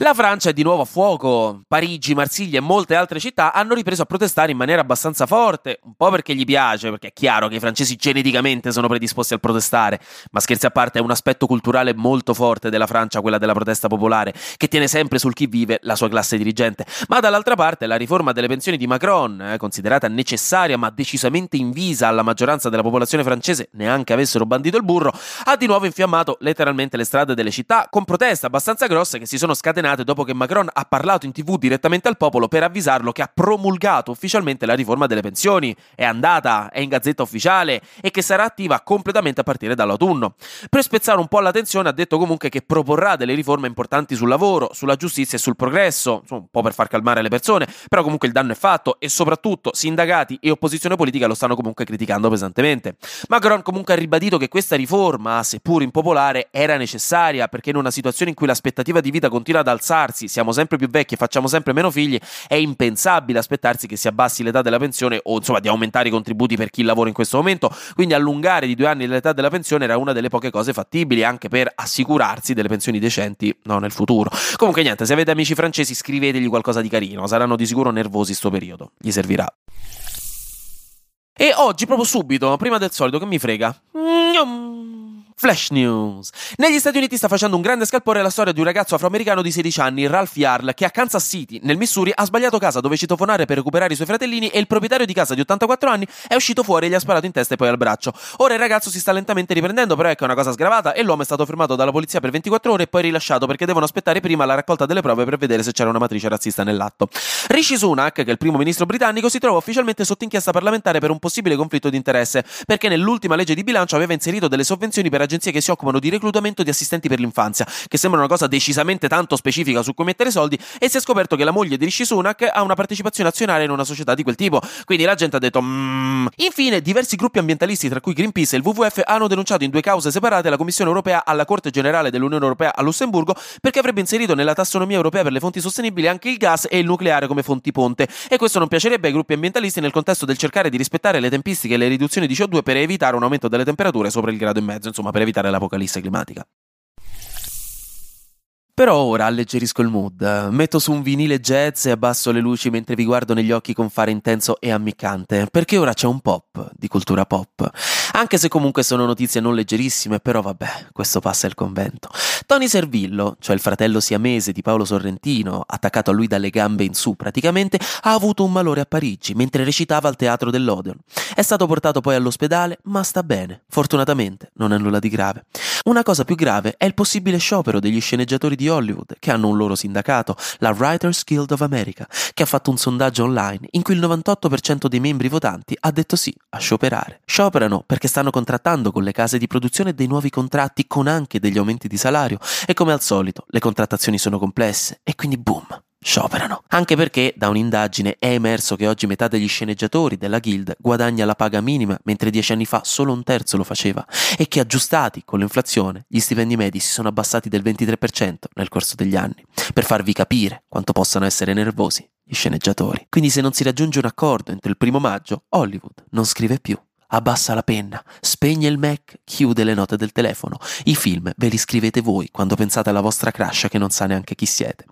La Francia è di nuovo a fuoco. Parigi, Marsiglia e molte altre città hanno ripreso a protestare in maniera abbastanza forte, un po' perché gli piace, perché è chiaro che i francesi geneticamente sono predisposti al protestare, ma scherzi a parte è un aspetto culturale molto forte della Francia, quella della protesta popolare, che tiene sempre sul chi vive la sua classe dirigente. Ma dall'altra parte la riforma delle pensioni di Macron, eh, considerata necessaria ma decisamente invisa alla maggioranza della popolazione francese, neanche avessero bandito il burro, ha di nuovo infiammato letteralmente le strade delle città con proteste abbastanza grosse che si sono scatenate scatenate dopo che Macron ha parlato in tv direttamente al popolo per avvisarlo che ha promulgato ufficialmente la riforma delle pensioni, è andata, è in gazzetta ufficiale e che sarà attiva completamente a partire dall'autunno. Per spezzare un po' la tensione ha detto comunque che proporrà delle riforme importanti sul lavoro, sulla giustizia e sul progresso, un po' per far calmare le persone, però comunque il danno è fatto e soprattutto sindacati e opposizione politica lo stanno comunque criticando pesantemente. Macron comunque ha ribadito che questa riforma, seppur impopolare, era necessaria perché in una situazione in cui l'aspettativa di vita continua ad alzarsi, siamo sempre più vecchi e facciamo sempre meno figli, è impensabile aspettarsi che si abbassi l'età della pensione o insomma di aumentare i contributi per chi lavora in questo momento. Quindi allungare di due anni l'età della pensione era una delle poche cose fattibili anche per assicurarsi delle pensioni decenti no, nel futuro. Comunque niente, se avete amici francesi scrivetegli qualcosa di carino, saranno di sicuro nervosi sto periodo, gli servirà. E oggi, proprio subito, prima del solito, che mi frega? Flash News. Negli Stati Uniti sta facendo un grande scalpore la storia di un ragazzo afroamericano di 16 anni, Ralph Yarl, che a Kansas City, nel Missouri, ha sbagliato casa dove citofonare per recuperare i suoi fratellini e il proprietario di casa di 84 anni è uscito fuori e gli ha sparato in testa e poi al braccio. Ora il ragazzo si sta lentamente riprendendo, però ecco una cosa sgravata e l'uomo è stato fermato dalla polizia per 24 ore e poi rilasciato perché devono aspettare prima la raccolta delle prove per vedere se c'era una matrice razzista nell'atto. Rishi Sunak, che è il primo ministro britannico, si trova ufficialmente sotto inchiesta parlamentare per un possibile conflitto di interesse, perché nell'ultima legge di bilancio aveva inserito delle sovvenzioni per agenzie che si occupano di reclutamento di assistenti per l'infanzia, che sembra una cosa decisamente tanto specifica su cui mettere soldi, e si è scoperto che la moglie di Rishi Sunak ha una partecipazione azionaria in una società di quel tipo. Quindi la gente ha detto mmm. Infine, diversi gruppi ambientalisti, tra cui Greenpeace e il WWF, hanno denunciato in due cause separate la Commissione europea alla Corte generale dell'Unione europea a Lussemburgo perché avrebbe inserito nella tassonomia europea per le fonti sostenibili anche il gas e il nucleare come fonti ponte. E questo non piacerebbe ai gruppi ambientalisti nel contesto del cercare di rispettare le tempistiche e le riduzioni di CO2 per evitare un aumento delle temperature sopra il grado e mezzo, insomma, per evitare l'apocalisse climatica. Però ora alleggerisco il mood, metto su un vinile jazz e abbasso le luci mentre vi guardo negli occhi con fare intenso e ammiccante, perché ora c'è un pop di cultura pop. Anche se comunque sono notizie non leggerissime, però vabbè, questo passa il convento. Tony Servillo, cioè il fratello siamese di Paolo Sorrentino, attaccato a lui dalle gambe in su praticamente, ha avuto un malore a Parigi mentre recitava al teatro dell'Odeon. È stato portato poi all'ospedale, ma sta bene. Fortunatamente non è nulla di grave. Una cosa più grave è il possibile sciopero degli sceneggiatori di Hollywood, che hanno un loro sindacato, la Writers Guild of America, che ha fatto un sondaggio online in cui il 98% dei membri votanti ha detto sì a scioperare. Scioperano perché stanno contrattando con le case di produzione dei nuovi contratti con anche degli aumenti di salario e come al solito le contrattazioni sono complesse e quindi boom, scioperano. Anche perché da un'indagine è emerso che oggi metà degli sceneggiatori della guild guadagna la paga minima, mentre dieci anni fa solo un terzo lo faceva, e che aggiustati con l'inflazione gli stipendi medi si sono abbassati del 23% nel corso degli anni, per farvi capire quanto possano essere nervosi gli sceneggiatori. Quindi se non si raggiunge un accordo entro il primo maggio, Hollywood non scrive più abbassa la penna, spegne il Mac, chiude le note del telefono. I film ve li scrivete voi quando pensate alla vostra crush che non sa neanche chi siete.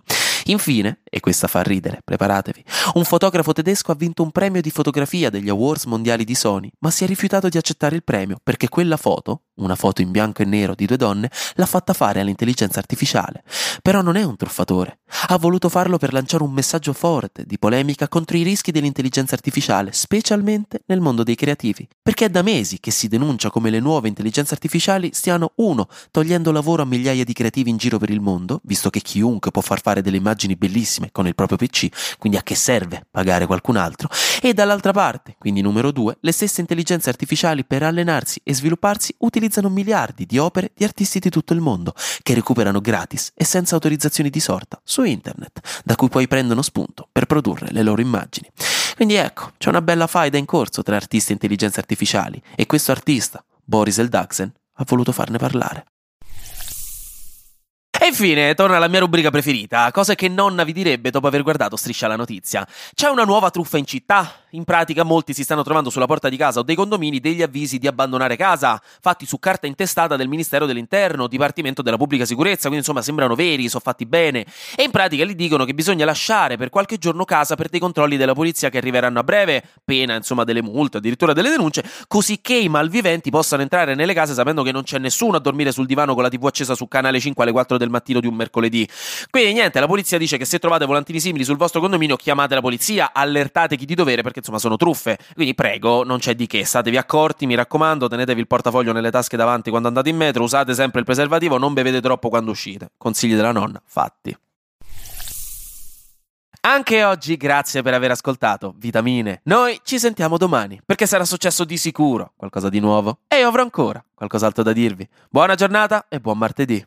Infine, e questa fa ridere, preparatevi, un fotografo tedesco ha vinto un premio di fotografia degli Awards mondiali di Sony, ma si è rifiutato di accettare il premio perché quella foto, una foto in bianco e nero di due donne, l'ha fatta fare all'intelligenza artificiale. Però non è un truffatore. Ha voluto farlo per lanciare un messaggio forte di polemica contro i rischi dell'intelligenza artificiale, specialmente nel mondo dei creativi. Perché è da mesi che si denuncia come le nuove intelligenze artificiali stiano, uno, togliendo lavoro a migliaia di creativi in giro per il mondo, visto che chiunque può far fare delle immagini bellissime con il proprio PC, quindi a che serve pagare qualcun altro? E dall'altra parte, quindi numero due, le stesse intelligenze artificiali per allenarsi e svilupparsi utilizzano miliardi di opere di artisti di tutto il mondo, che recuperano gratis e senza autorizzazioni di sorta su internet, da cui poi prendono spunto per produrre le loro immagini. Quindi ecco, c'è una bella faida in corso tra artisti e intelligenze artificiali e questo artista, Boris Eldagsen, ha voluto farne parlare. E infine, torna la mia rubrica preferita, cose che nonna vi direbbe dopo aver guardato Striscia la notizia. C'è una nuova truffa in città? In pratica molti si stanno trovando sulla porta di casa o dei condomini degli avvisi di abbandonare casa, fatti su carta intestata del Ministero dell'Interno, Dipartimento della Pubblica Sicurezza, quindi insomma sembrano veri, sono fatti bene. E in pratica gli dicono che bisogna lasciare per qualche giorno casa per dei controlli della polizia che arriveranno a breve, pena insomma delle multe, addirittura delle denunce, così che i malviventi possano entrare nelle case sapendo che non c'è nessuno a dormire sul divano con la TV accesa su canale 5 alle 4 del mattino di un mercoledì. Quindi niente, la polizia dice che se trovate volantini simili sul vostro condominio chiamate la polizia, allertate chi di dovere perché insomma sono truffe. Quindi prego, non c'è di che, statevi accorti, mi raccomando, tenetevi il portafoglio nelle tasche davanti quando andate in metro, usate sempre il preservativo, non bevete troppo quando uscite. Consigli della nonna, fatti. Anche oggi grazie per aver ascoltato Vitamine. Noi ci sentiamo domani, perché sarà successo di sicuro qualcosa di nuovo e io avrò ancora qualcos'altro da dirvi. Buona giornata e buon martedì.